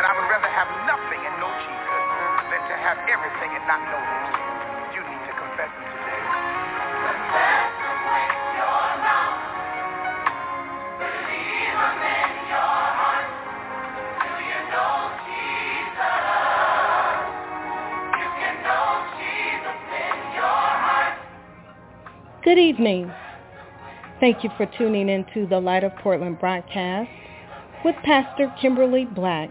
I would rather have nothing and Jesus than to have everything and not know him. You need to confess him today. Good evening. Thank you for tuning into the Light of Portland broadcast with Pastor Kimberly Black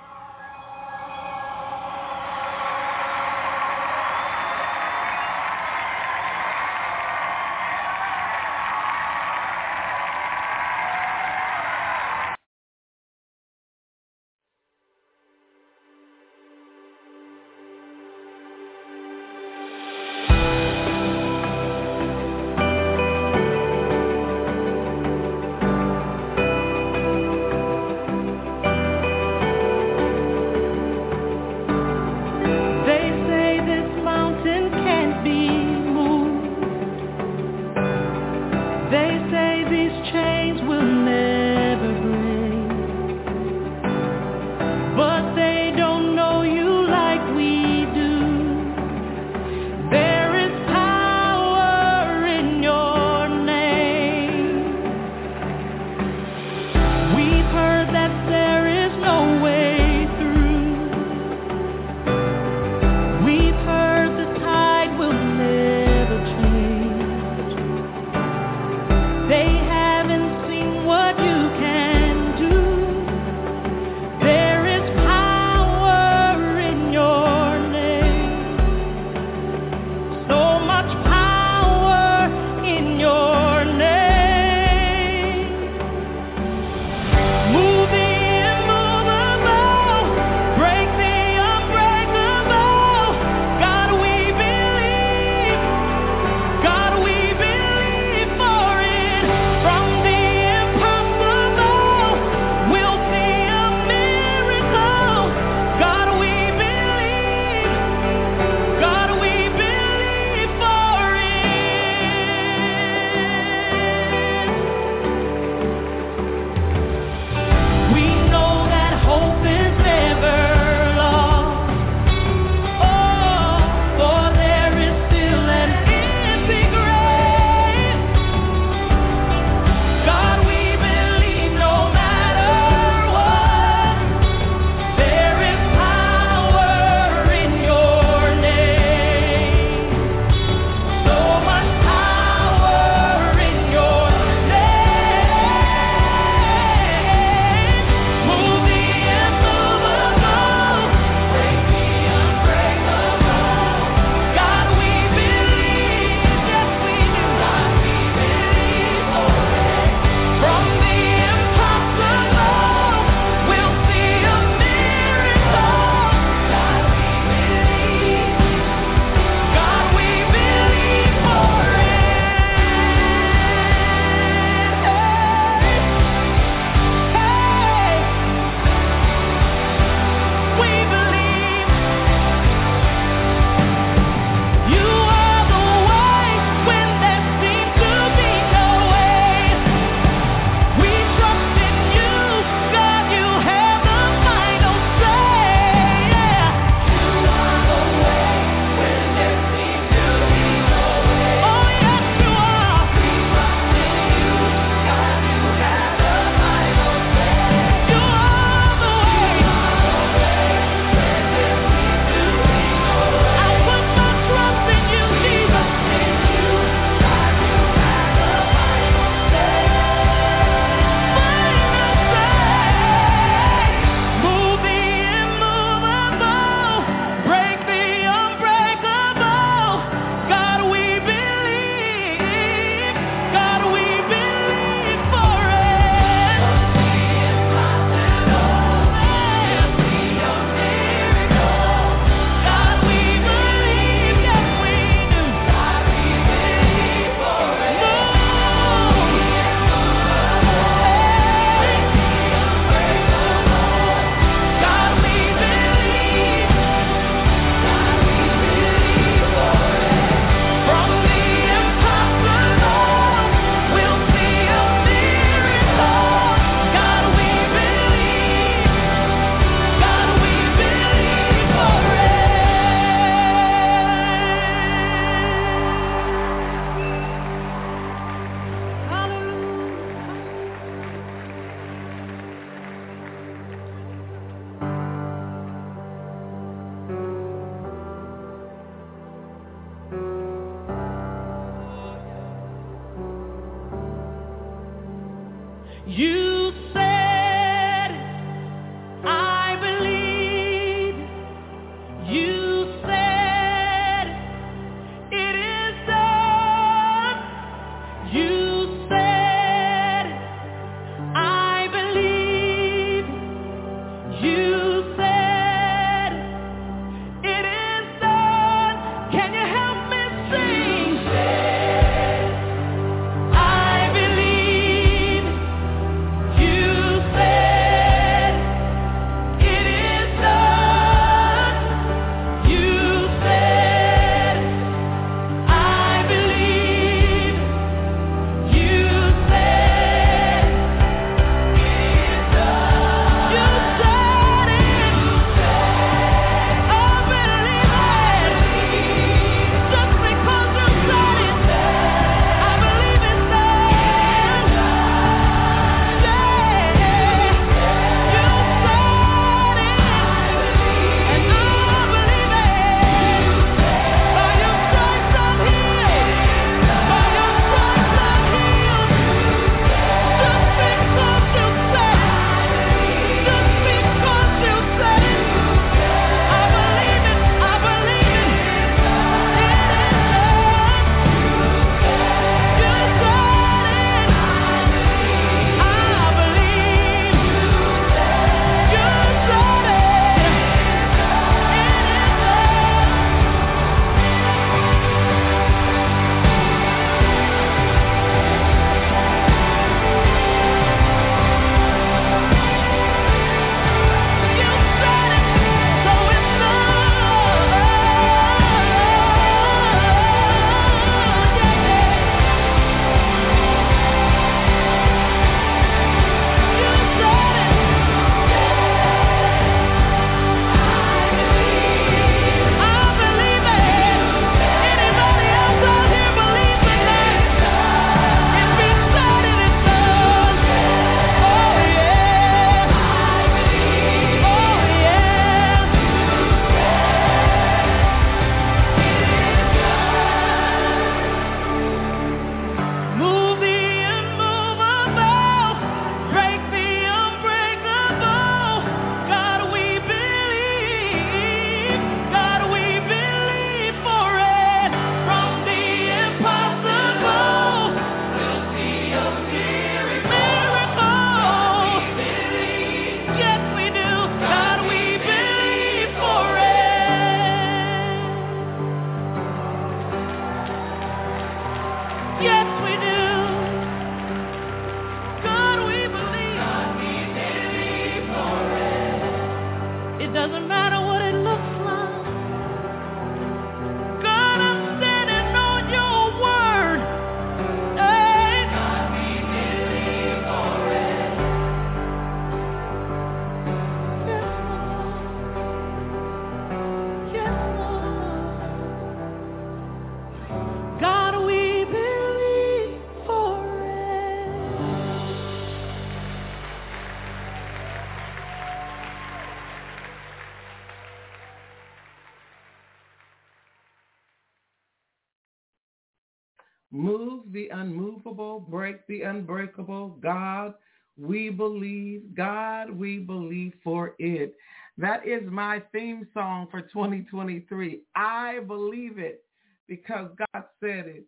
Break the unbreakable. God, we believe. God, we believe for it. That is my theme song for 2023. I believe it because God said it.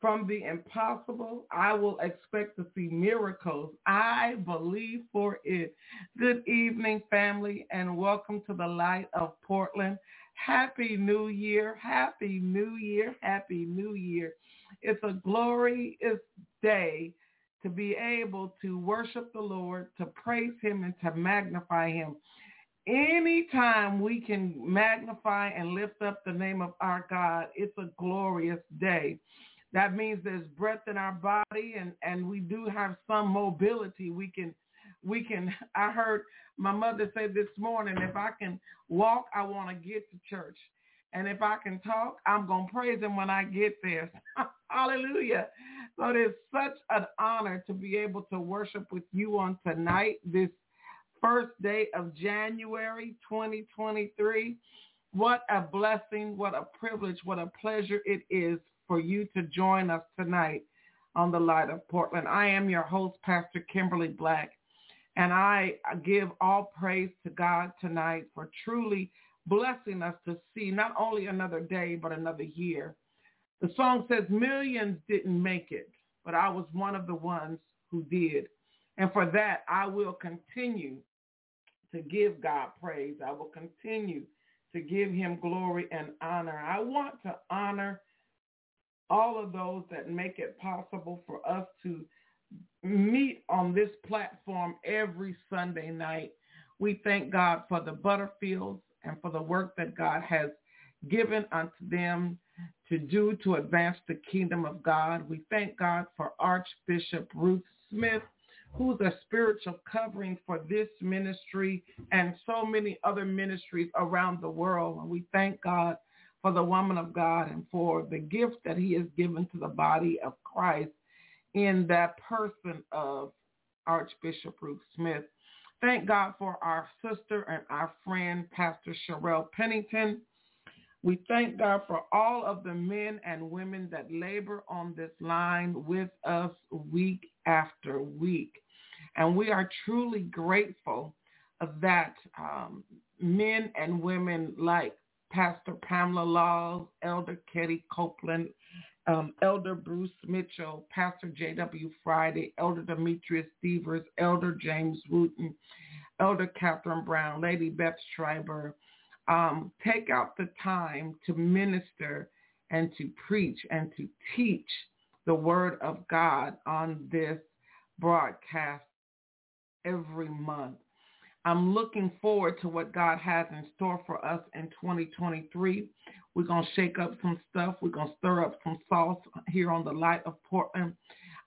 From the impossible, I will expect to see miracles. I believe for it. Good evening, family, and welcome to the Light of Portland. Happy New Year. Happy New Year. Happy New Year. It's a glorious day to be able to worship the Lord, to praise him and to magnify him. Anytime we can magnify and lift up the name of our God, it's a glorious day. That means there's breath in our body and, and we do have some mobility. We can, we can, I heard my mother say this morning, if I can walk, I want to get to church. And if I can talk, I'm going to praise him when I get there. Hallelujah. So it is such an honor to be able to worship with you on tonight, this first day of January 2023. What a blessing, what a privilege, what a pleasure it is for you to join us tonight on the Light of Portland. I am your host, Pastor Kimberly Black. And I give all praise to God tonight for truly blessing us to see not only another day, but another year. The song says millions didn't make it, but I was one of the ones who did. And for that, I will continue to give God praise. I will continue to give him glory and honor. I want to honor all of those that make it possible for us to meet on this platform every Sunday night. We thank God for the Butterfields and for the work that God has given unto them to do to advance the kingdom of God. We thank God for Archbishop Ruth Smith, who's a spiritual covering for this ministry and so many other ministries around the world. And we thank God for the woman of God and for the gift that he has given to the body of Christ in that person of Archbishop Ruth Smith. Thank God for our sister and our friend, Pastor Sherelle Pennington. We thank God for all of the men and women that labor on this line with us week after week. And we are truly grateful that um, men and women like Pastor Pamela Laws, Elder Ketty Copeland, um, Elder Bruce Mitchell, Pastor J.W. Friday, Elder Demetrius Stevers, Elder James Wooten, Elder Catherine Brown, Lady Beth Schreiber, um, take out the time to minister and to preach and to teach the word of God on this broadcast every month. I'm looking forward to what God has in store for us in 2023. We're going to shake up some stuff. We're going to stir up some sauce here on the Light of Portland.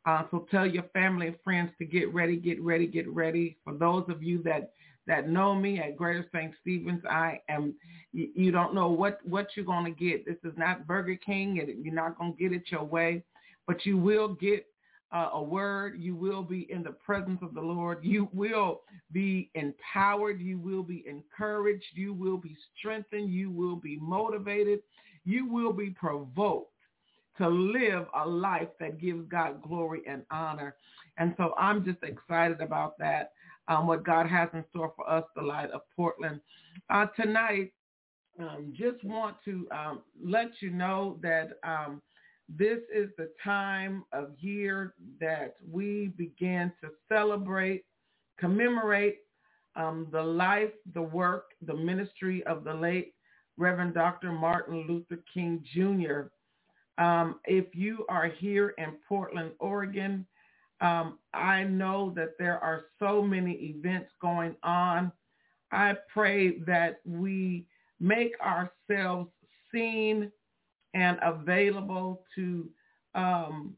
Uh, so tell your family and friends to get ready, get ready, get ready. For those of you that that know me at Greater St. Stephen's, I am. You, you don't know what what you're going to get. This is not Burger King, and you're not going to get it your way, but you will get uh, a word. You will be in the presence of the Lord. You will be empowered. You will be encouraged. You will be strengthened. You will be motivated. You will be provoked to live a life that gives God glory and honor. And so I'm just excited about that, um, what God has in store for us, the light of Portland. Uh, tonight, um, just want to um, let you know that um, this is the time of year that we begin to celebrate, commemorate um, the life, the work, the ministry of the late Reverend Dr. Martin Luther King Jr. Um, if you are here in Portland, Oregon, um, I know that there are so many events going on. I pray that we make ourselves seen and available to um,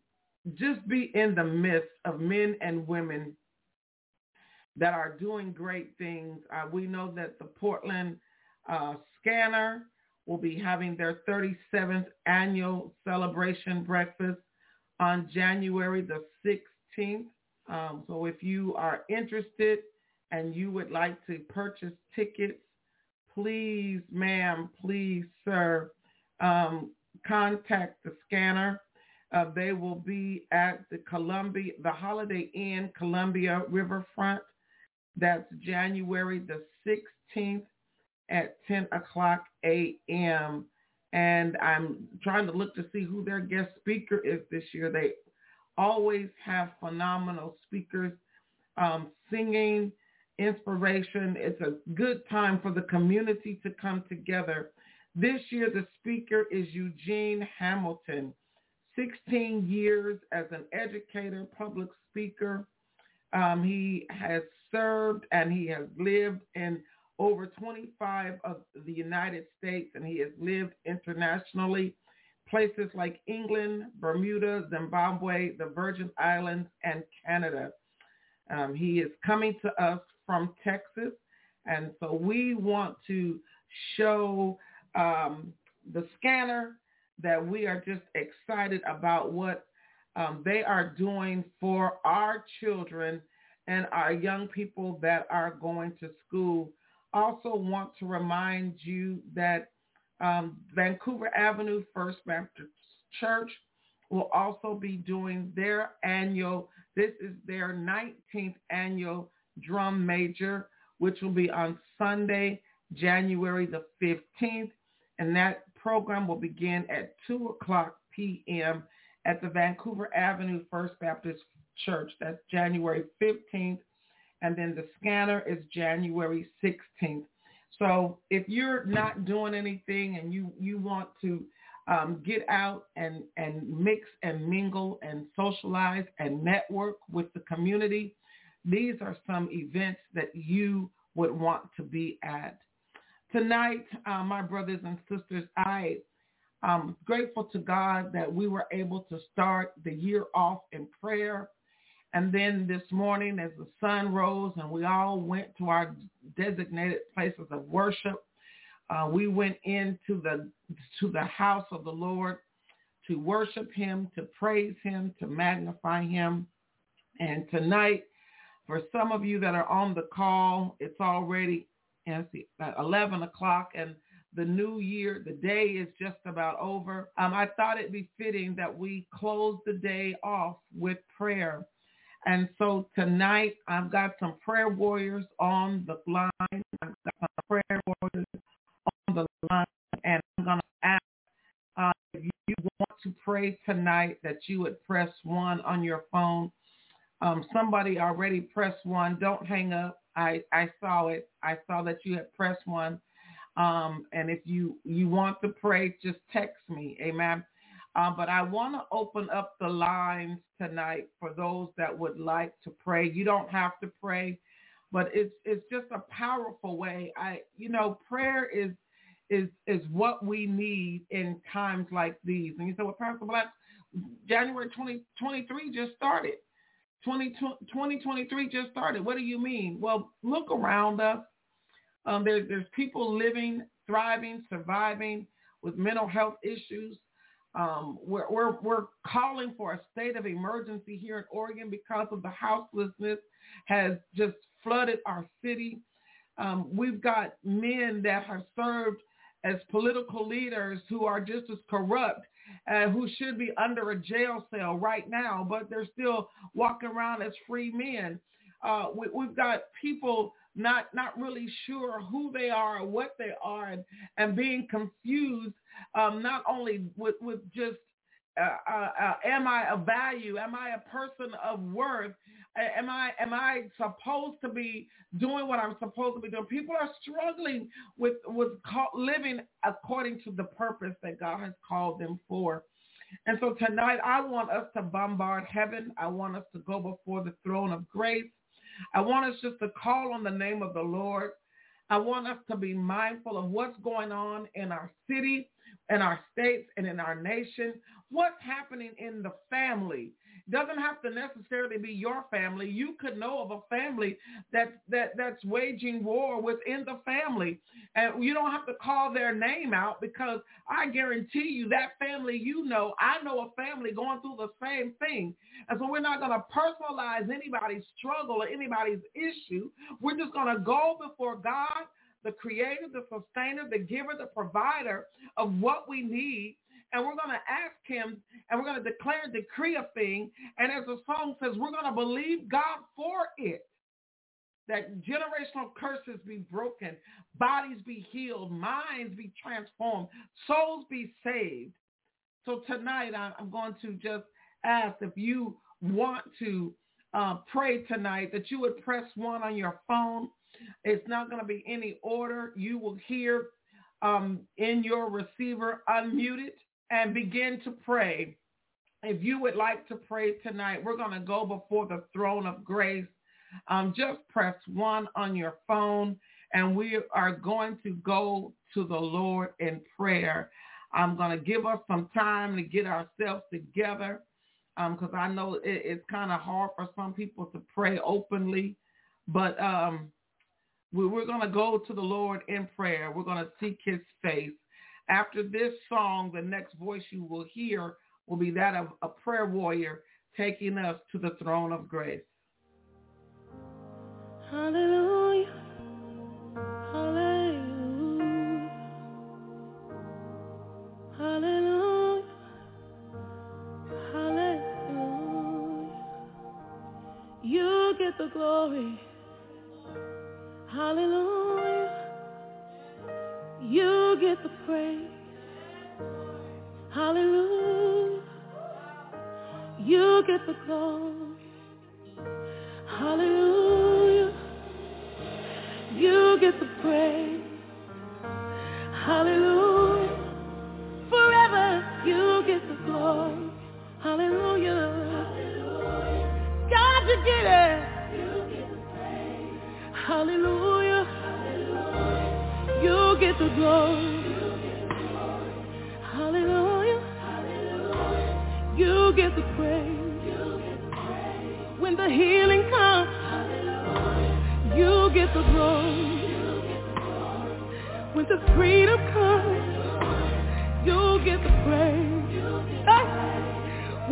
just be in the midst of men and women that are doing great things. Uh, we know that the Portland uh, Skanner will be having their 37th annual celebration breakfast on January the 16th. Um, so if you are interested and you would like to purchase tickets, please, ma'am, please, sir, um, contact the Skanner. Uh, they will be at the Columbia, the Holiday Inn Columbia Riverfront. That's January the 16th at 10 o'clock a.m. And I'm trying to look to see who their guest speaker is this year. They always have phenomenal speakers um, singing, inspiration. It's a good time for the community to come together this year, the speaker is Eugene Hamilton. 16 years as an educator, public speaker. Um, he has served and he has lived in over 25 of the United States and he has lived internationally. Places like England, Bermuda, Zimbabwe, the Virgin Islands, and Canada. Um, he is coming to us from Texas. And so we want to show um, the Skanner that we are just excited about what um, they are doing for our children and our young people that are going to school. Also want to remind you that um, Vancouver Avenue First Baptist Church will also be doing their annual, this is their 19th annual Drum Major, which will be on Sunday, January the 15th. And that program will begin at 2 o'clock p.m. at the Vancouver Avenue First Baptist Church. That's January 15th. And then the Skanner is January 16th. So if you're not doing anything and you, you want to um, get out and, and mix and mingle and socialize and network with the community, these are some events that you would want to be at. Tonight, uh, my brothers and sisters, I am grateful to God that we were able to start the year off in prayer. And then this morning as the sun rose and we all went to our designated places of worship, uh, we went into the to the house of the Lord to worship him, to praise him, to magnify him. And tonight, for some of you that are on the call, it's already and see, 11 o'clock and the new year, the day is just about over. Um, I thought it'd be fitting that we close the day off with prayer. And so tonight I've got some prayer warriors on the line. I've got some prayer warriors on the line and I'm going to ask uh, if you want to pray tonight that you would press one on your phone. Um, somebody already pressed one. Don't hang up. I, I saw it. I saw that you had pressed one. Um, and if you, you want to pray, just text me. Amen. Um, but I want to open up the lines tonight for those that would like to pray. You don't have to pray, but it's it's just a powerful way. I you know prayer is is is what we need in times like these. And you say, well, Pastor Black, January 2023 just started. 2023 just started. What do you mean? Well, look around us. Um, there, there's people living, thriving, surviving with mental health issues. Um, we're, we're, we're calling for a state of emergency here in Oregon because of the houselessness has just flooded our city. Um, we've got men that have served as political leaders who are just as corrupt uh, who should be under a jail cell right now, but they're still walking around as free men. Uh, we, have got people not not really sure who they are or what they are, and, and being confused um, not only with with just uh, uh, uh, am I a value? Am I a person of worth? Am I am I supposed to be doing what I'm supposed to be doing? People are struggling with with living according to the purpose that God has called them for. And so tonight, I want us to bombard heaven. I want us to go before the throne of grace. I want us just to call on the name of the Lord. I want us to be mindful of what's going on in our city, in our states, and in our nation. What's happening in the family? doesn't have to necessarily be your family. You could know of a family that, that that's waging war within the family. And you don't have to call their name out because I guarantee you that family you know, I know a family going through the same thing. And so we're not going to personalize anybody's struggle or anybody's issue. We're just going to go before God the creator, the sustainer, the giver, the provider of what we need and we're going to ask him and we're going to declare and decree a thing. And as the song says, we're going to believe God for it. That generational curses be broken, bodies be healed, minds be transformed, souls be saved. So tonight I'm going to just ask if you want to uh, pray tonight that you would press one on your phone. It's not going to be any order. You will hear um, in your receiver unmuted and begin to pray. If you would like to pray tonight, we're going to go before the throne of grace. Um, just press one on your phone and we are going to go to the Lord in prayer. I'm going to give us some time to get ourselves together because um, I know it, it's kind of hard for some people to pray openly, but um, we, we're going to go to the Lord in prayer. We're going to seek his face. After this song, the next voice you will hear will be that of a prayer warrior taking us to the throne of grace. Hallelujah. Hallelujah. Hallelujah. Hallelujah. You get the glory. Hallelujah. You get the praise. Hallelujah. You get the glory. Hallelujah. You get the praise. Hallelujah.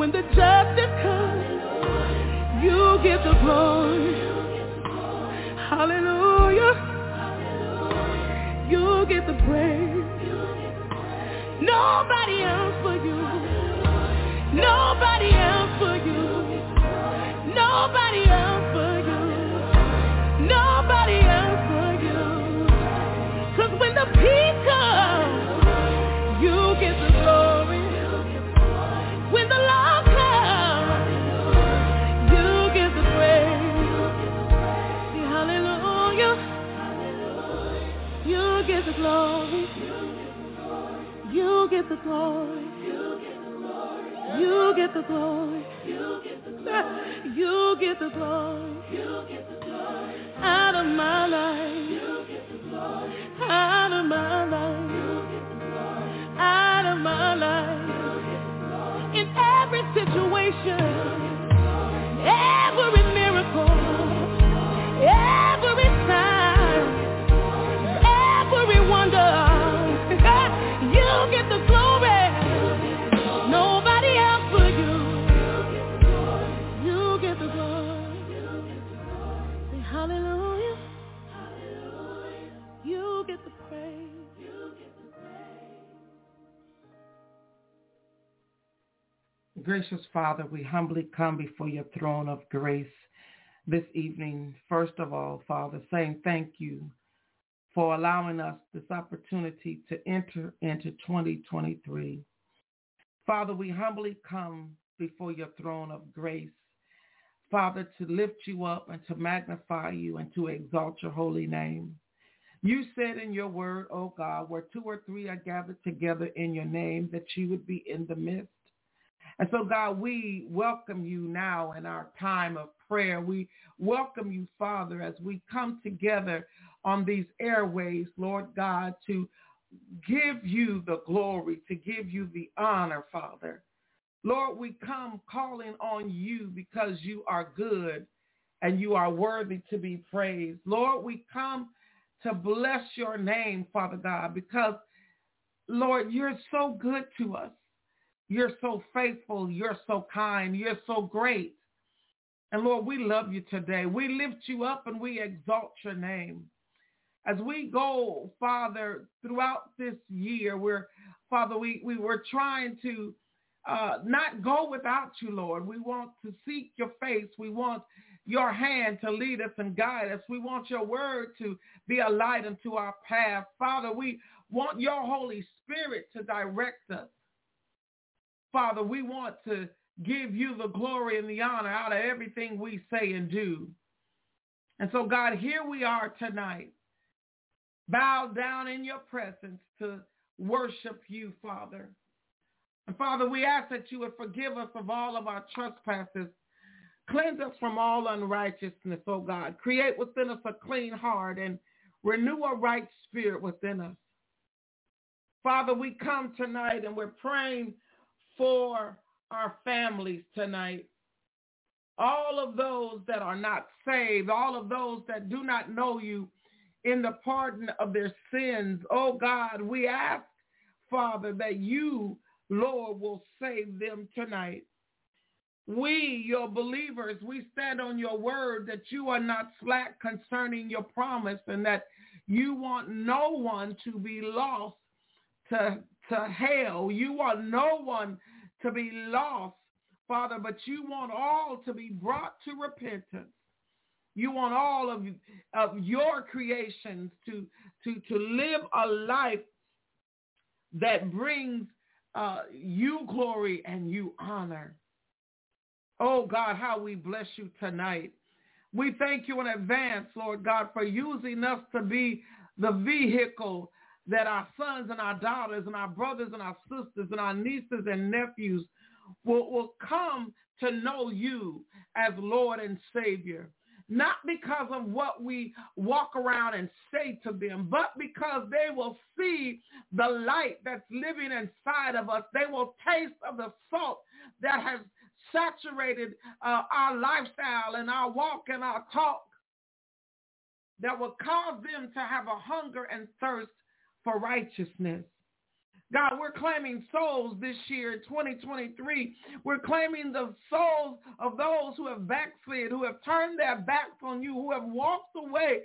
When the justice comes, you get the glory. Get the praise. Nobody else for you. Nobody else for you. Nobody else for you. Nobody else for you. Cause when the peace comes, you get the glory. The glory. You get the glory. You get the glory. You get the glory. Out of my life. Out of my life. Out of my life. In every situation. Gracious Father, we humbly come before your throne of grace this evening. First of all, Father, saying thank you for allowing us this opportunity to enter into 2023. Father, we humbly come before your throne of grace, Father, to lift you up and to magnify you and to exalt your holy name. You said in your word, O God, where two or three are gathered together in your name, that you would be in the midst. And so, God, we welcome you now in our time of prayer. We welcome you, Father, as we come together on these airways, Lord God, to give you the glory, to give you the honor, Father. Lord, we come calling on you because you are good and you are worthy to be praised. Lord, we come to bless your name, Father God, because, Lord, you're so good to us. You're so faithful. You're so kind. You're so great. And Lord, we love you today. We lift you up and we exalt your name. As we go, Father, throughout this year, we're, Father, we, we were trying to uh, not go without you, Lord. We want to seek your face. We want your hand to lead us and guide us. We want your word to be a light unto our path. Father, we want your Holy Spirit to direct us. Father, we want to give you the glory and the honor out of everything we say and do. And so, God, here we are tonight, bowed down in your presence to worship you, Father. And Father, we ask that you would forgive us of all of our trespasses. Cleanse us from all unrighteousness, O God. Create within us a clean heart and renew a right spirit within us. Father, we come tonight and we're praying for our families tonight. All of those that are not saved, all of those that do not know you in the pardon of their sins. Oh God, we ask, Father, that you, Lord, will save them tonight. We, your believers, we stand on your word that you are not slack concerning your promise and that you want no one to be lost to, to hell. You want no one to be lost, Father, but you want all to be brought to repentance. You want all of, of your creations to, to, to live a life that brings uh, you glory and you honor. Oh God, how we bless you tonight. We thank you in advance, Lord God, for using us to be the vehicle that our sons and our daughters and our brothers and our sisters and our nieces and nephews will, will come to know you as Lord and Savior. Not because of what we walk around and say to them, but because they will see the light that's living inside of us. They will taste of the salt that has saturated uh, our lifestyle and our walk and our talk that will cause them to have a hunger and thirst for righteousness. God, we're claiming souls this year, 2023. We're claiming the souls of those who have backslid, who have turned their backs on you, who have walked away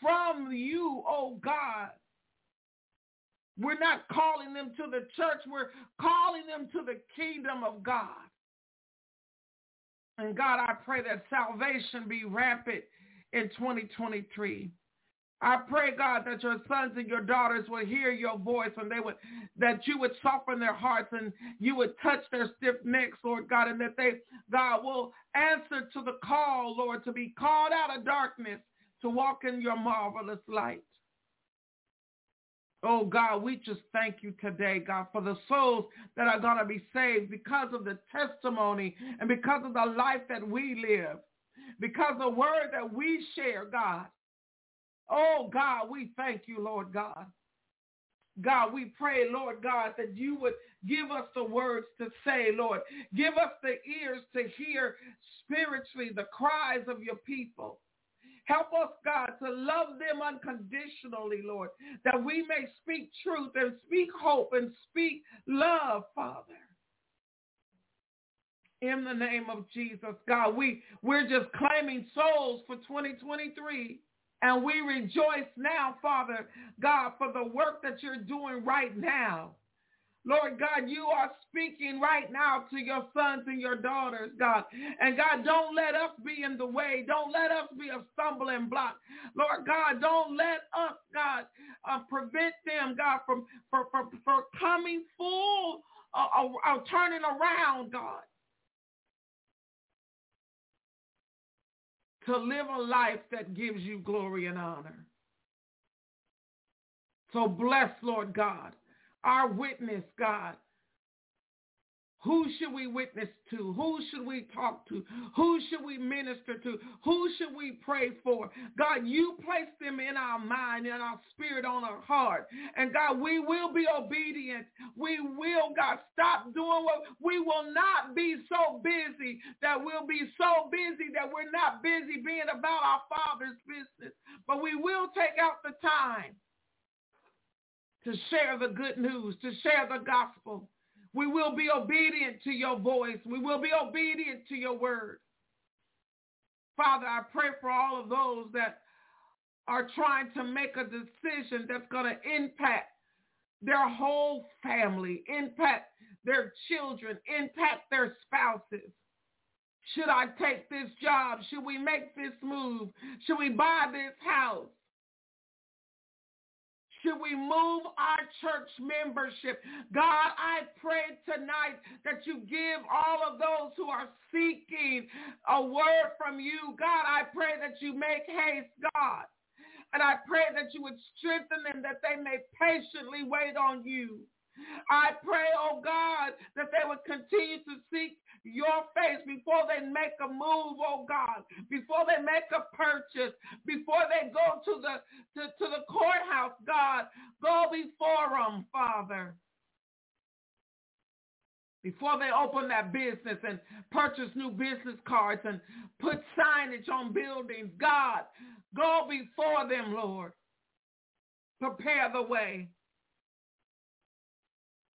from you, oh God. We're not calling them to the church. We're calling them to the kingdom of God. And God, I pray that salvation be rampant in 2023. I pray, God, that your sons and your daughters will hear your voice and they would, that you would soften their hearts and you would touch their stiff necks, Lord God, and that they, God, will answer to the call, Lord, to be called out of darkness to walk in your marvelous light. Oh God, we just thank you today, God, for the souls that are going to be saved because of the testimony and because of the life that we live, because the word that we share, God. Oh God, we thank you, Lord God. God, we pray, Lord God, that you would give us the words to say, Lord. Give us the ears to hear spiritually the cries of your people. Help us, God, to love them unconditionally, Lord, that we may speak truth and speak hope and speak love, Father. In the name of Jesus, God, we, we're just claiming souls for 2023. And we rejoice now, Father, God, for the work that you're doing right now. Lord God, you are speaking right now to your sons and your daughters, God. And God, don't let us be in the way. Don't let us be a stumbling block. Lord God, don't let us, God, uh, prevent them, God, from for, for, for coming full, uh, uh, uh turning around, God. To live a life that gives you glory and honor. So bless, Lord God our witness, God. Who should we witness to? Who should we talk to? Who should we minister to? Who should we pray for? God, you place them in our mind, in our spirit, on our heart. And God, we will be obedient. We will, God, stop doing what we will not be so busy that we'll be so busy that we're not busy being about our Father's business. But we will take out the time to share the good news, to share the gospel. We will be obedient to your voice. We will be obedient to your word. Father, I pray for all of those that are trying to make a decision that's going to impact their whole family, impact their children, impact their spouses. Should I take this job? Should we make this move? Should we buy this house? Should we move our church membership? God, I pray tonight that you give all of those who are seeking a word from you. God, I pray that you make haste, God. And I pray that you would strengthen them that they may patiently wait on you. I pray, oh God, that they would continue to seek your face before they make a move, oh God, before they make a purchase, before they go to the to, to the courthouse, God, go before them, Father. Before they open that business and purchase new business cards and put signage on buildings, God, go before them, Lord. Prepare the way.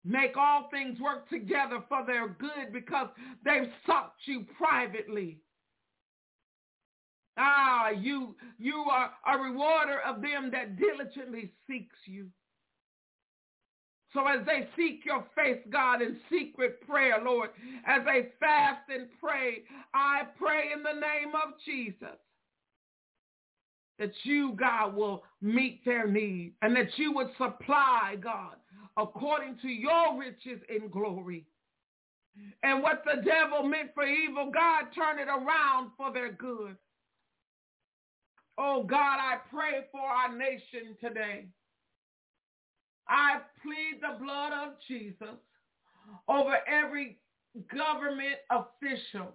Make all things work together for their good because they've sought you privately. Ah, you, you are a rewarder of them that diligently seeks you. So as they seek your face, God, in secret prayer, Lord, as they fast and pray, I pray in the name of Jesus that you, God, will meet their need and that you would supply, God, according to your riches in glory. And what the devil meant for evil, God turn it around for their good. Oh God, I pray for our nation today. I plead the blood of Jesus over every government official.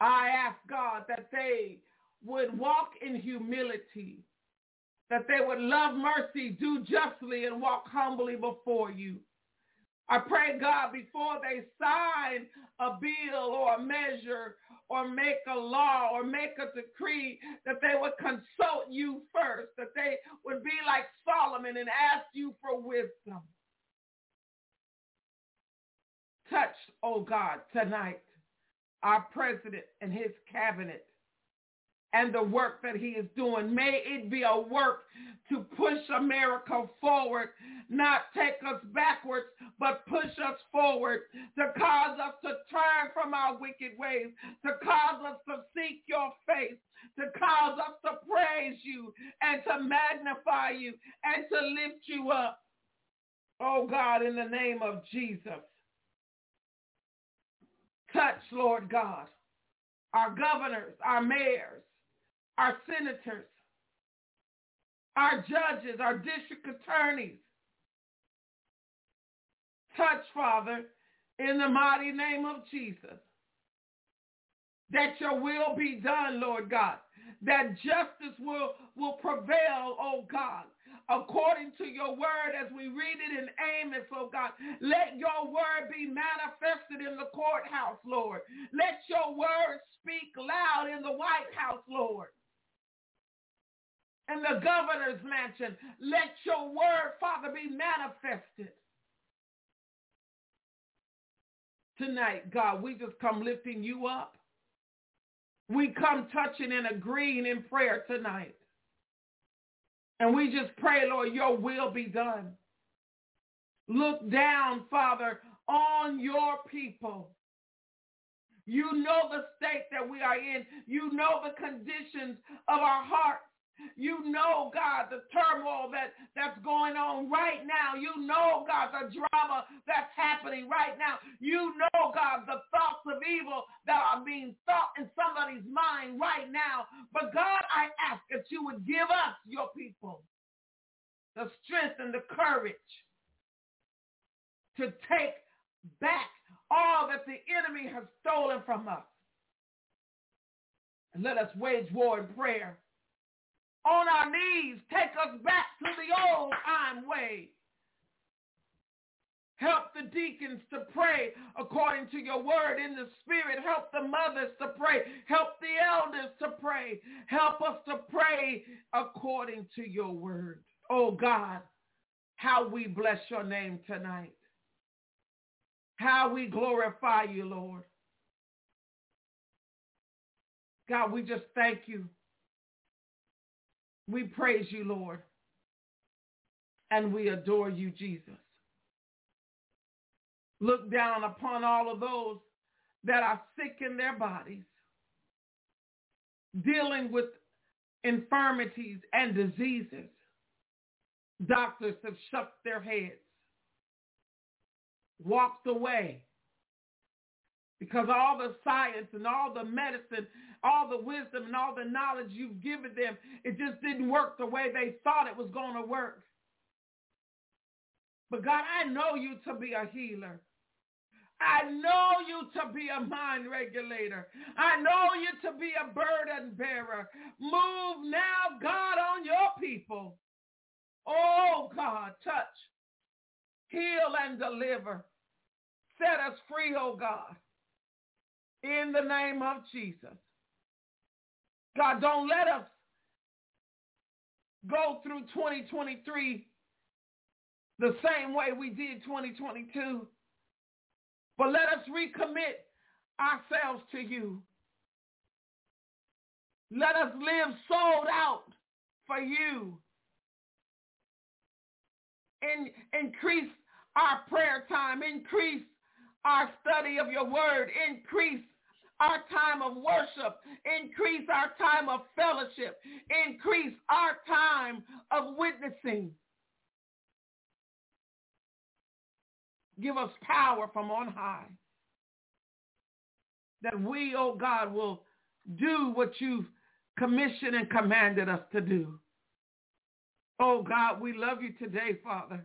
I ask God that they would walk in humility, that they would love mercy, do justly, and walk humbly before you. I pray, God, before they sign a bill or a measure or make a law or make a decree, that they would consult you first, that they would be like Solomon and ask you for wisdom. Touch, oh God, tonight, our president and his cabinet and the work that he is doing. May it be a work to push America forward, not take us backwards, but push us forward, to cause us to turn from our wicked ways, to cause us to seek your face, to cause us to praise you and to magnify you and to lift you up. Oh God, in the name of Jesus. Touch, Lord God, our governors, our mayors, our senators, our judges, our district attorneys. Touch, Father, in the mighty name of Jesus, that your will be done, Lord God, that justice will, will prevail, oh God, according to your word as we read it in Amos, oh God. Let your word be manifested in the courthouse, Lord. Let your word speak loud in the White House, Lord in the governor's mansion. Let your word, Father, be manifested. Tonight, God, we just come lifting you up. We come touching and agreeing in prayer tonight. And we just pray, Lord, your will be done. Look down, Father, on your people. You know the state that we are in. You know the conditions of our hearts. You know, God, the turmoil that, that's going on right now. You know, God, the drama that's happening right now. You know, God, the thoughts of evil that are being thought in somebody's mind right now. But God, I ask that you would give us, your people, the strength and the courage to take back all that the enemy has stolen from us. And let us wage war in prayer on our knees. Take us back to the old time way. Help the deacons to pray according to your word in the spirit. Help the mothers to pray. Help the elders to pray. Help us to pray according to your word. Oh God, how we bless your name tonight. How we glorify you, Lord. God, we just thank you we praise you, Lord, and we adore you, Jesus. Look down upon all of those that are sick in their bodies, dealing with infirmities and diseases. Doctors have shut their heads, walked away, because all the science and all the medicine all the wisdom and all the knowledge you've given them, it just didn't work the way they thought it was going to work. But God, I know you to be a healer. I know you to be a mind regulator. I know you to be a burden bearer. Move now, God, on your people. Oh, God, touch, heal, and deliver. Set us free, oh God, in the name of Jesus. God, don't let us go through 2023 the same way we did 2022. But let us recommit ourselves to you. Let us live sold out for you. In, increase our prayer time. Increase our study of your word. Increase our time of worship. Increase our time of fellowship. Increase our time of witnessing. Give us power from on high. That we, oh God, will do what you've commissioned and commanded us to do. Oh God, we love you today, Father.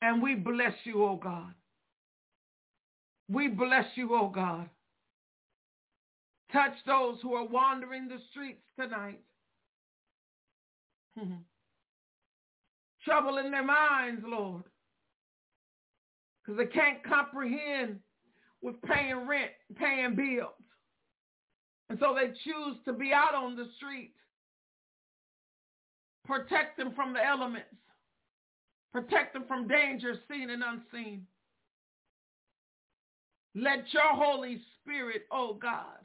And we bless you, oh God. We bless you, oh God. Touch those who are wandering the streets tonight. Hmm. Trouble in their minds, Lord. Because they can't comprehend with paying rent, paying bills. And so they choose to be out on the street. Protect them from the elements. Protect them from danger seen and unseen. Let your Holy Spirit, oh God,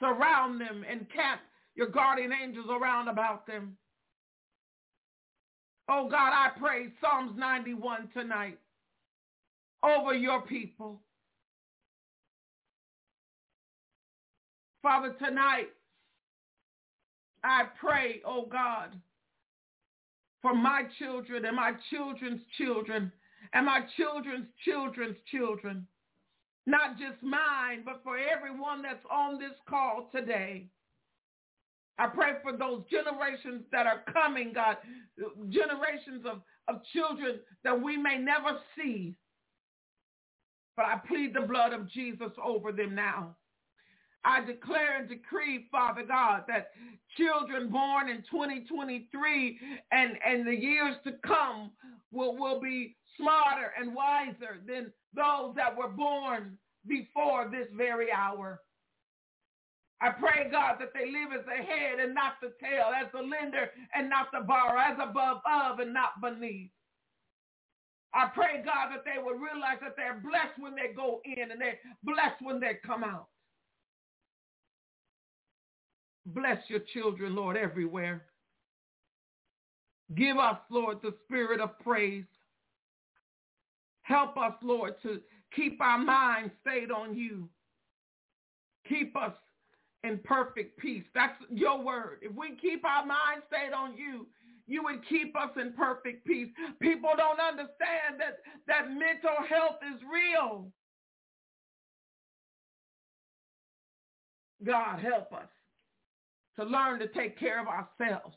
surround them and camp your guardian angels around about them. Oh God, I pray Psalms 91 tonight over your people. Father, tonight, I pray, oh God, for my children and my children's children and my children's children's children. Not just mine, but for everyone that's on this call today. I pray for those generations that are coming, God, generations of, of children that we may never see. But I plead the blood of Jesus over them now. I declare and decree, Father God, that children born in 2023 and, and the years to come will, will be smarter and wiser than those that were born before this very hour. I pray, God, that they live as the head and not the tail, as the lender and not the borrower, as above of and not beneath. I pray, God, that they will realize that they're blessed when they go in and they're blessed when they come out. Bless your children, Lord, everywhere. Give us, Lord, the spirit of praise. Help us, Lord, to keep our minds stayed on you. Keep us in perfect peace. That's your word. If we keep our minds stayed on you, you would keep us in perfect peace. People don't understand that, that mental health is real. God, help us to learn to take care of ourselves.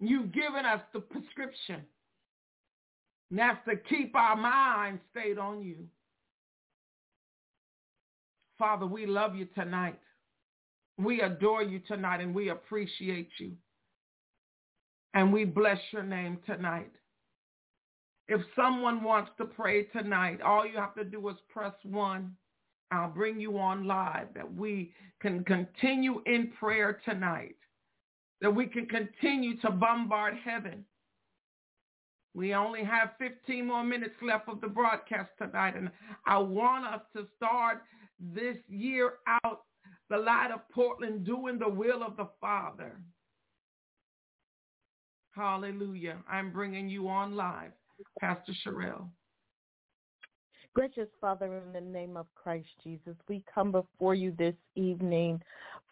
You've given us the prescription. And that's to keep our minds stayed on you. Father, we love you tonight. We adore you tonight and we appreciate you. And we bless your name tonight. If someone wants to pray tonight, all you have to do is press one. I'll bring you on live that we can continue in prayer tonight, that we can continue to bombard heaven. We only have 15 more minutes left of the broadcast tonight, and I want us to start this year out, the light of Portland, doing the will of the Father. Hallelujah. I'm bringing you on live, Pastor Sherelle. Gracious Father, in the name of Christ Jesus, we come before you this evening,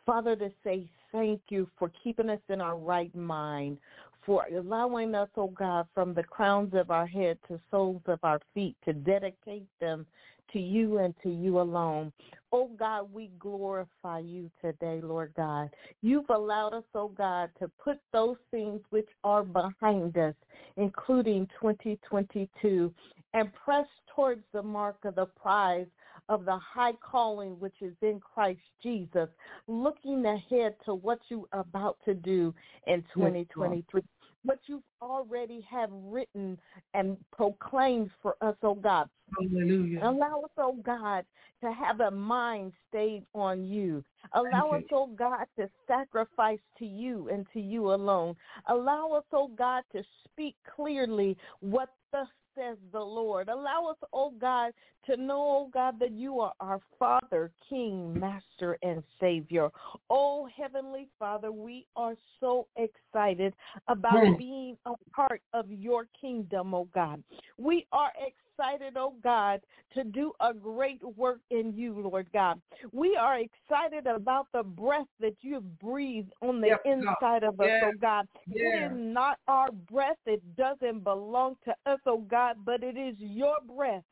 Father, to say thank you for keeping us in our right mind, for allowing us, oh God, from the crowns of our head to soles of our feet to dedicate them to you and to you alone. Oh God, we glorify you today, Lord God. You've allowed us, oh God, to put those things which are behind us, including 2022, and press towards the mark of the prize of the high calling which is in Christ Jesus, looking ahead to what you are about to do in 2023. what you've already have written and proclaimed for us, oh God. Hallelujah. Allow us, oh God, to have a mind stayed on you. Allow us, oh God, to sacrifice to you and to you alone. Allow us, oh God, to speak clearly what thus says the Lord. Allow us, oh God, to know, oh God, that you are our Father, King, Master, and Savior. Oh, Heavenly Father, we are so excited about Hmm. being a part of your kingdom, oh God. We are excited, oh God, to do a great work in you, Lord God. We are excited about the breath that you have breathed on the Yes, inside of us, Yes. oh God. It is not our breath. It doesn't belong to us, oh God, but it is your breath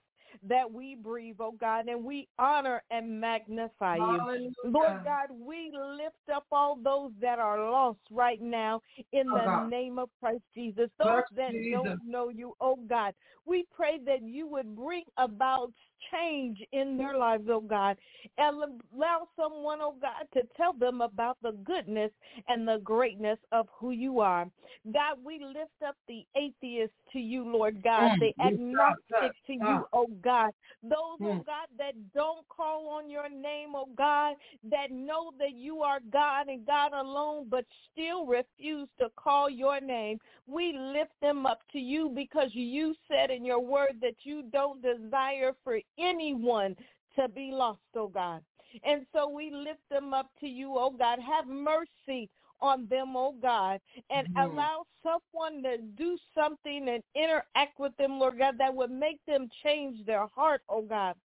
that we breathe, oh God, and we honor and magnify you. Hallelujah. Lord God, we lift up all those that are lost right now in Oh, the God. name of Christ Jesus. Those that Jesus. don't know you, oh God, we pray that you would bring about change in their lives, oh God, and allow someone, oh God, to tell them about the goodness and the greatness of who you are. God, we lift up the atheists to you, Lord God, Mm, the agnostic to you, oh God. Those, oh Mm. God, that don't call on your name, oh God, that know that you are God and God alone, but still refuse to call your name. We lift them up to you because you said in your word that you don't desire for anyone to be lost, oh God. And so we lift them up to you, oh God. Have mercy on them, oh God, and Mhm. allow someone to do something and interact with them, Lord God, that would make them change their heart, oh God,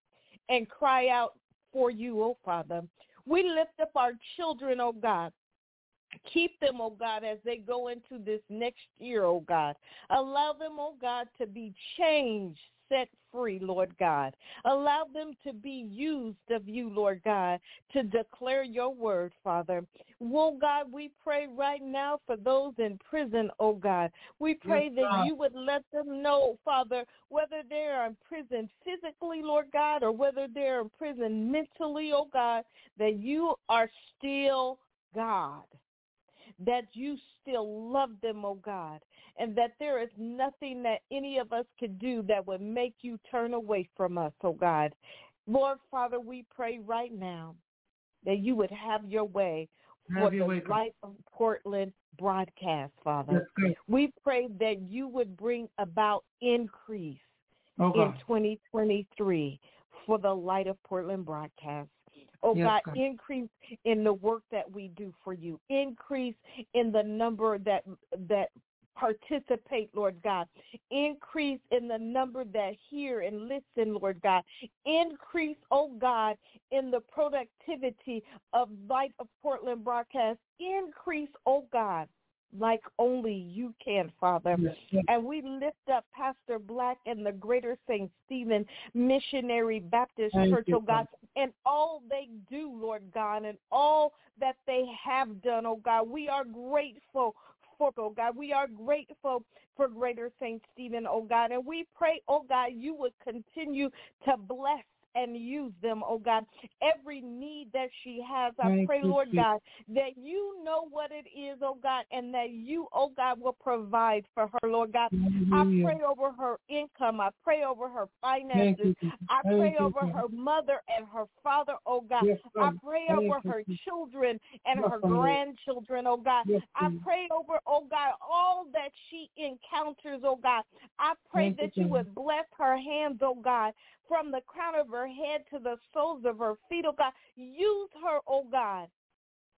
and cry out for you, oh Father. We lift up our children, oh God. Keep them, oh God, as they go into this next year, oh God. Allow them, oh God, to be changed, set free, Lord God. Allow them to be used of you, Lord God, to declare your word, Father. Oh God, we pray right now for those in prison, oh God. We pray Yes, that you would let them know, Father, whether they're in prison physically, Lord God, or whether they're in prison mentally, oh God, that you are still God that you still love them, oh God, and that there is nothing that any of us could do that would make you turn away from us, oh God. Lord Father, we pray right now that you would have your way for the way. Light of Portland broadcast, Father. We pray that you would bring about increase Oh, in 2023 for the Light of Portland broadcast. Oh Yes, God, God. increase in the work that we do for you. Increase in the number that that participate, Lord God. Increase in the number that hear and listen, Lord God. Increase, oh God, in the productivity of Light of Portland broadcast. Increase, oh God, like only you can, Father. Yes. And we lift up Pastor Black and the Greater St. Stephen Missionary Baptist Thank Church, you, oh God, and all they do, Lord God, and all that they have done, oh God. We are grateful for, oh God. We are grateful for Greater St. Stephen, oh God. And we pray, oh God, you would continue to bless and use them, oh God. Every need that she has, I Thank pray, you, Lord Jesus. God, that you know what it is, oh God, and that you, oh God, will provide for her, Lord God. I pray over her income. I pray over her finances. you, I pray over her mother and her father, oh God. Yes, I pray Thank over her children and her grandchildren, oh God. Yes, I pray over, oh God, all that she encounters, oh God. I pray that you would bless her hands, oh God, from the crown of her head to the soles of her feet, oh God. Use her, oh God,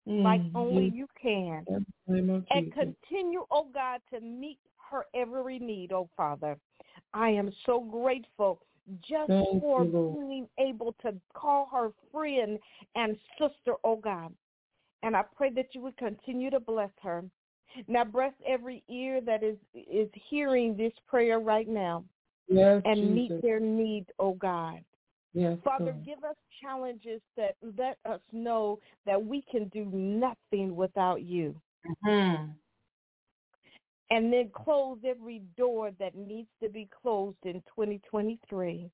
like Mm, only you can in the name of and continue, oh God, to meet her every need, oh Father. I am so grateful just Thank for you, being able to call her friend and sister, oh God. And I pray that you would continue to bless her. Now bless every ear that is is hearing this prayer right now Yes, and Jesus. meet their need, oh God. Yes, Father, God. give us challenges that let us know that we can do nothing without you. Mhm. and then close every door that needs to be closed in 2023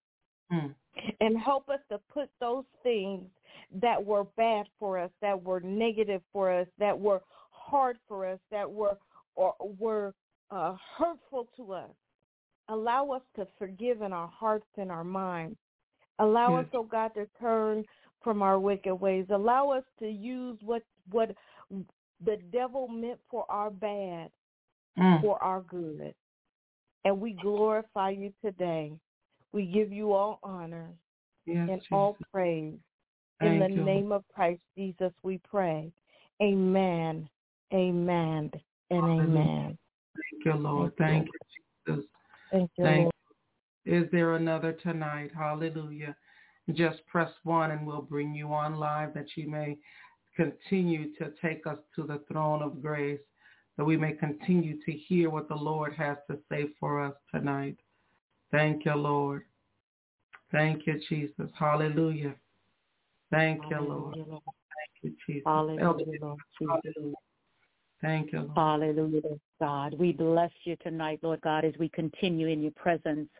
Mm. and help us to put those things that were bad for us, that were negative for us, that were hard for us, that were or were uh, hurtful to us. Allow us to forgive in our hearts and our minds. Allow us, Yes. oh God, to turn from our wicked ways. Allow us to use what what the devil meant for our bad Mm. for our good. And we glorify you today. We give you all honor Yes, and Jesus. all praise. Thank In the you, name of Christ Jesus, we pray. Amen, amen, and amen. Thank you, Lord. Thank you, Jesus. Thank you, Thank Lord. Is there another tonight? Hallelujah. Just press one and we'll bring you on live that you may continue to take us to the throne of grace, that we may continue to hear what the Lord has to say for us tonight. Thank you, Lord. Thank you, Jesus. Hallelujah. Thank you, Lord. Lord. Thank you, Jesus. Hallelujah, Elder, Lord Jesus. Hallelujah. Thank you. Hallelujah, God. We bless you tonight, Lord God, as we continue in your presence.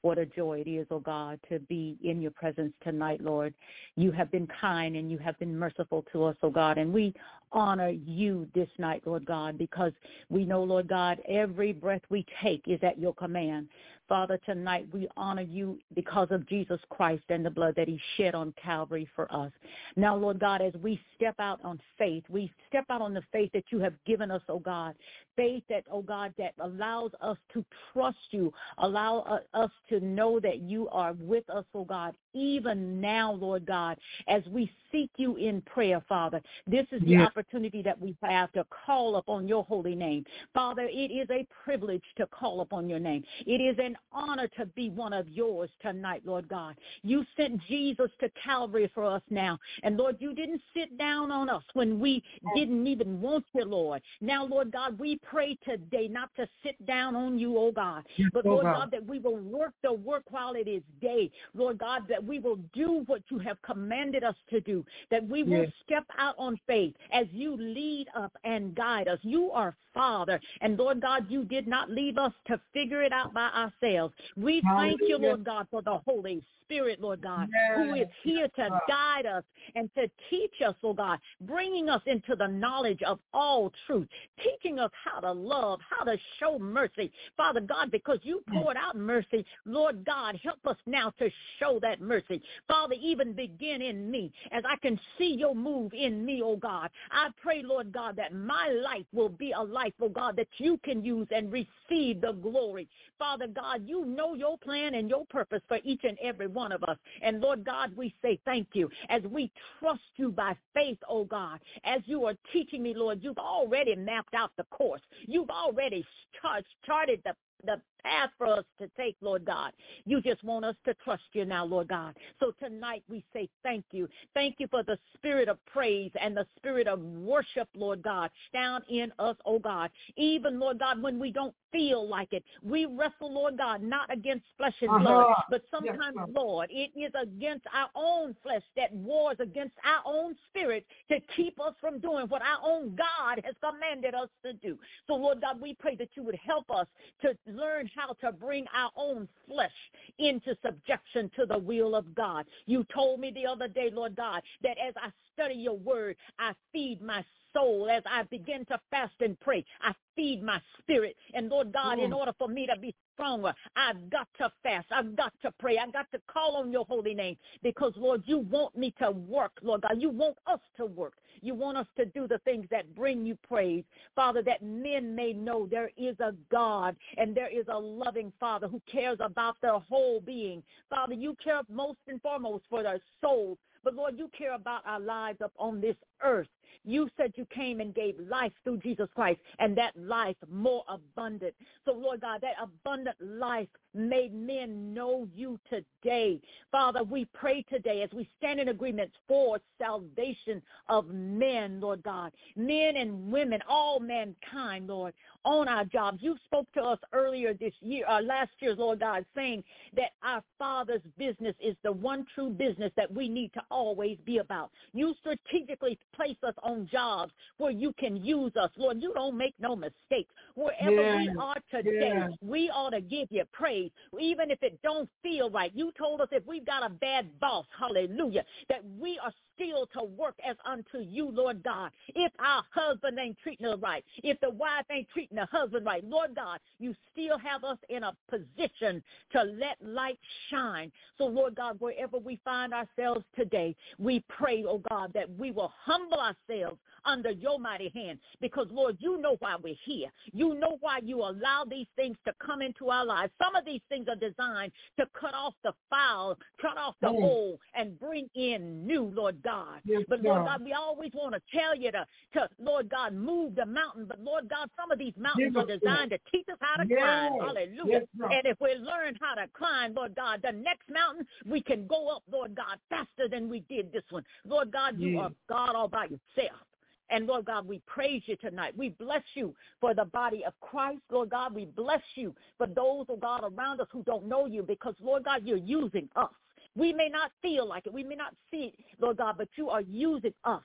What a joy it is, oh God, to be in your presence tonight, Lord. You have been kind and you have been merciful to us, oh God, and we honor you this night, Lord God, because we know, Lord God, every breath we take is at your command. Father, tonight we honor you because of Jesus Christ and the blood that he shed on Calvary for us. Now, Lord God, as we step out on faith, we step out on the faith that you have given us, oh God. Faith that, oh God, that allows us to trust you, allow uh, us to know that you are with us, oh God, even now, Lord God, as we seek you in prayer, Father. This is the Yes. opportunity that we have to call upon your holy name. Father, it is a privilege to call upon your name. It is an honor to be one of yours tonight, Lord God. You sent Jesus to Calvary for us now. And Lord, you didn't sit down on us when we didn't even want you, Lord. Now, Lord God, we pray today not to sit down on you, oh God, Yes, but oh Lord God. God, that we will work the work while it is day. Lord God, that we will do what you have commanded us to do, that we will Yes. step out on faith as you lead us and guide us. You are Father. And Lord God, you did not leave us to figure it out by ourselves. We thank you, Lord God, for the Holy Spirit, Lord God, who is here to guide us and to teach us, oh God, bringing us into the knowledge of all truth, teaching us how to love, how to show mercy. Father God, because you poured out mercy, Lord God, help us now to show that mercy. Father, even begin in me as I can see your move in me, oh God. I pray, Lord God, that my life will be a life, oh God, that you can use and receive the glory. Father God, you know your plan and your purpose for each and every one of us. And Lord God, we say thank you as we trust you by faith, oh God. As you are teaching me, Lord, you've already mapped out the course. You've already chart- charted the the path for us to take, Lord God. You just want us to trust you now, Lord God. So tonight we say thank you. Thank you for the spirit of praise and the spirit of worship, Lord God, down in us, oh God. Even, Lord God, when we don't feel like it, we wrestle, Lord God, not against flesh and blood, Uh-huh. but sometimes, Lord. Lord, it is against our own flesh that wars against our own spirit to keep us from doing what our own God has commanded us to do. So, Lord God, we pray that you would help us to learn how to bring our own flesh into subjection to the will of God. You told me the other day, Lord God, that as I study your word, I feed my soul. As I begin to fast and pray, I feed my spirit. And Lord God, in Mm. order for me to be stronger, I've got to fast. I've got to pray. I've got to call on your holy name because, Lord, you want me to work, Lord God. You want us to work. You want us to do the things that bring you praise. Father, that men may know there is a God and there is a loving Father who cares about their whole being. Father, you care most and foremost for their souls. But Lord, you care about our lives up on this earth. You said you came and gave life through Jesus Christ and that life more abundant. So Lord God, that abundant life made men know you today. Father, we pray today as we stand in agreement for salvation of men, Lord God, men and women, all mankind, Lord, on our jobs. You spoke to us earlier this year, uh, last year, Lord God, saying that our Father's business is the one true business that we need to always be about. You strategically place us on jobs where you can use us. Lord, you don't make no mistakes. Wherever we are today, Yes. we ought to give you praise, even if it don't feel right. You told us if we've got a bad boss, hallelujah, that we are still to work as unto you, Lord God. If our husband ain't treating us right, if the wife ain't treating the husband right, Lord God, you still have us in a position to let light shine. So, Lord God, wherever we find ourselves today, we pray, oh God, that we will humble ourselves under your mighty hand because, Lord, you know why we're here. You know why you allow these things to come into our lives. Some of these things are designed to cut off the foul, cut off the Mm. old, and bring in new, Lord God. Yes, but, Lord God. God, we always want to tell you to, to, Lord God, move the mountain. But, Lord God, some of these mountains Give are designed to teach us how to Yes. climb. Hallelujah. Yes, and if we learn how to climb, Lord God, the next mountain, we can go up, Lord God, faster than we did this one. Lord God, you Yes. are God all by yourself. And Lord God, we praise you tonight. We bless you for the body of Christ. Lord God, we bless you for those, oh God, around us who don't know you because, Lord God, you're using us. We may not feel like it. We may not see it, Lord God, but you are using us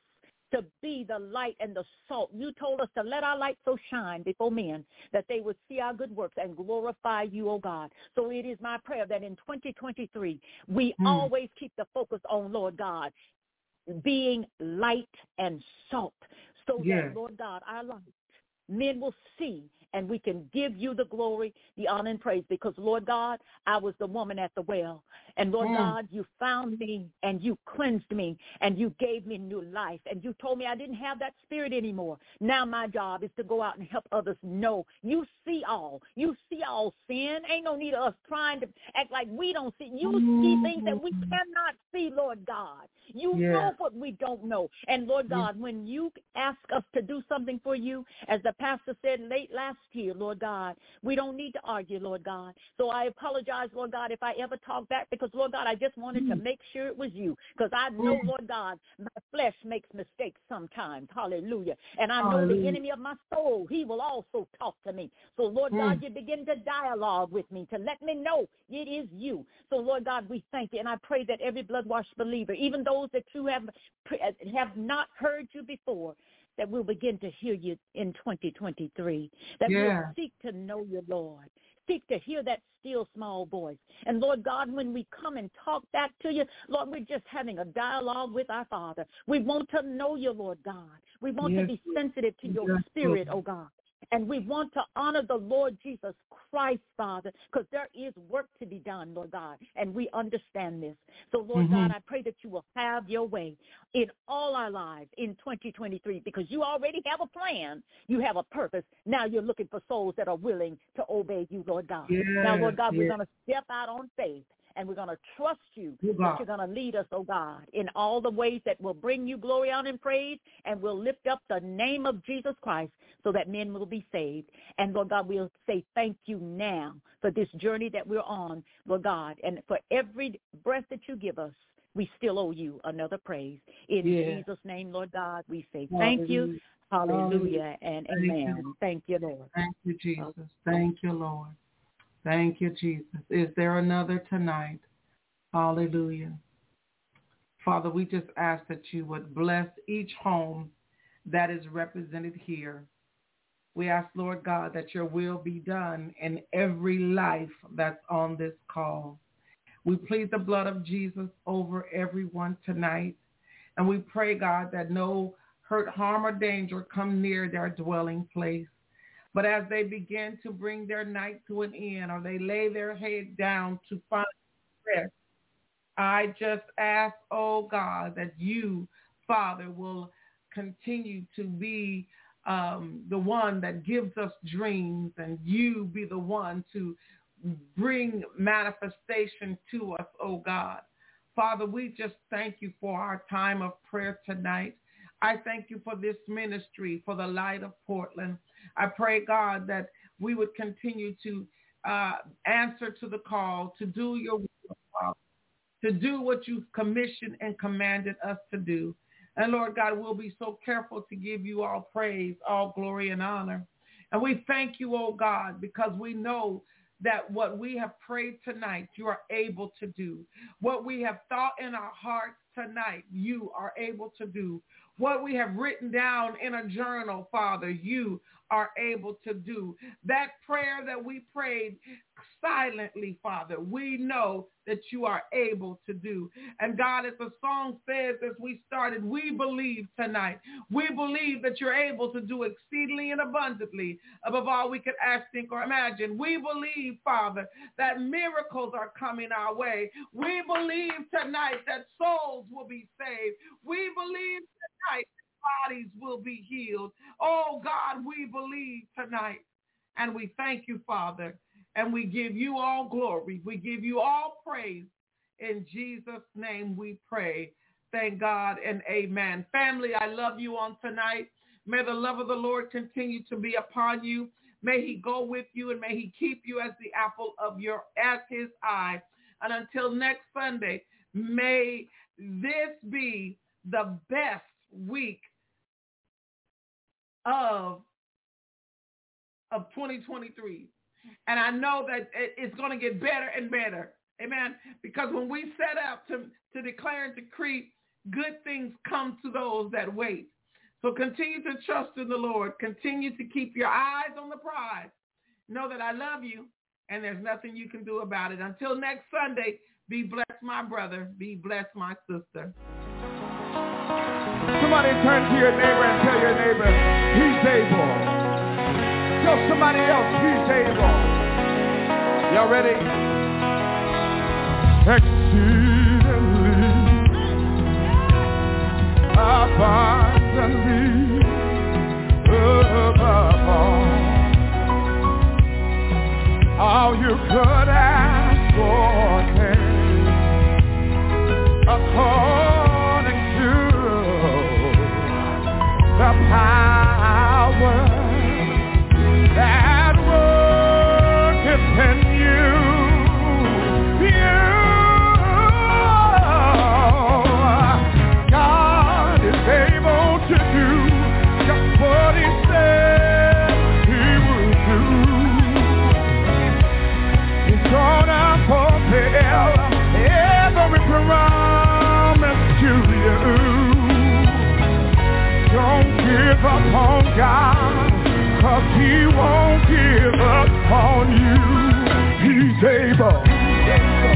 to be the light and the salt. You told us to let our light so shine before men that they would see our good works and glorify you, O God. So it is my prayer that in 2023, we Hmm. always keep the focus on, Lord God, being light and salt so Yes. that, Lord God, our light, men will see and we can give you the glory, the honor, and praise because, Lord God, I was the woman at the well. And, Lord Mm. God, you found me and you cleansed me and you gave me new life. And you told me I didn't have that spirit anymore. Now my job is to go out and help others know you see all. You see all sin. Ain't no need of us trying to act like we don't see. You see things that we cannot see, Lord God. You Yeah. know what we don't know. And Lord God, when you ask us to do something for you, as the pastor said late last year, Lord God, we don't need to argue, Lord God. So I apologize, Lord God, if I ever talk back because, Lord God, I just wanted to make sure it was you because I know, Mm. Lord God, my flesh makes mistakes sometimes. Hallelujah. And I know the enemy of my soul, he will also talk to me. So, Lord God, Mm. you begin to dialogue with me to let me know it is you. So, Lord God, we thank you. And I pray that every blood-washed believer, even those that you have, have not heard you before, that we'll begin to hear you in 2023, that Yeah. we'll seek to know you, Lord. Seek to hear that still small voice. And Lord God, when we come and talk back to you, Lord, we're just having a dialogue with our Father. We want to know you, Lord God. We want Yes, to be sensitive to your Yes, spirit, oh God. And we want to honor the Lord Jesus Christ, Father, because there is work to be done, Lord God, and we understand this. So, Lord Mhm. God, I pray that you will have your way in all our lives in 2023 because you already have a plan. You have a purpose. Now you're looking for souls that are willing to obey you, Lord God. now, Lord Yes, God, we're going to step out on faith and we're going to trust you You that you're going to lead us, oh God, in all the ways that will bring you glory, honor, and praise, and we'll lift up the name of Jesus Christ so that men will be saved. And Lord God, we'll say thank you now for this journey that we're on, Lord God, and for every breath that you give us. We still owe you another praise. In Yeah. Jesus' name, Lord God, we say thank you. Hallelujah and amen. Thank you, Lord. Thank you, Jesus. Thank you, Lord. Thank you, Jesus. Is there another tonight? Hallelujah. Father, we just ask that you would bless each home that is represented here. We ask, Lord God, that your will be done in every life that's on this call. We plead the blood of Jesus over everyone tonight. And we pray, God, that no hurt, harm, or danger come near their dwelling place. But as they begin to bring their night to an end or they lay their head down to find rest, I just ask, oh God, that you, Father, will continue to be um, the one that gives us dreams and you be the one to bring manifestation to us, oh God. Father, we just thank you for our time of prayer tonight. I thank you for this ministry, for the light of Portland. I pray, God, that we would continue to uh, answer to the call, to do your will, to do what you've commissioned and commanded us to do. And Lord God, we'll be so careful to give you all praise, all glory and honor. And we thank you, oh God, because we know that what we have prayed tonight, you are able to do. What we have thought in our hearts tonight, you are able to do. what we have written down in a journal, Father, you are able to do. That prayer that we prayed silently, Father, we know that you are able to do. And God, as the song says as we started, we believe tonight. We believe that you're able to do exceedingly and abundantly above all we could ask, think, or imagine. We believe, Father, that miracles are coming our way. We believe tonight that souls will be saved. We believe tonight bodies will be healed. Oh God, we believe tonight. And we thank you, Father. And we give you all glory. We give you all praise. In Jesus' name we pray. Thank God and amen. Family, I love you on tonight. May the love of the Lord continue to be upon you. May he go with you and may he keep you as the apple of your, as his eye. And until next Sunday, may this be the best week of of 2023. And I know that it's going to get better and better. Amen. Because when we set out to, to declare and decree, good things come to those that wait. So continue to trust in the Lord. Continue to keep your eyes on the prize. Know that I love you and there's nothing you can do about it. Until next Sunday, be blessed, my brother. Be blessed, my sister. Somebody turn to your neighbor and tell your neighbor, he's able. Tell somebody else, he's able. Y'all ready? Exceedingly, abundantly, above all, all you could ask for, according power you.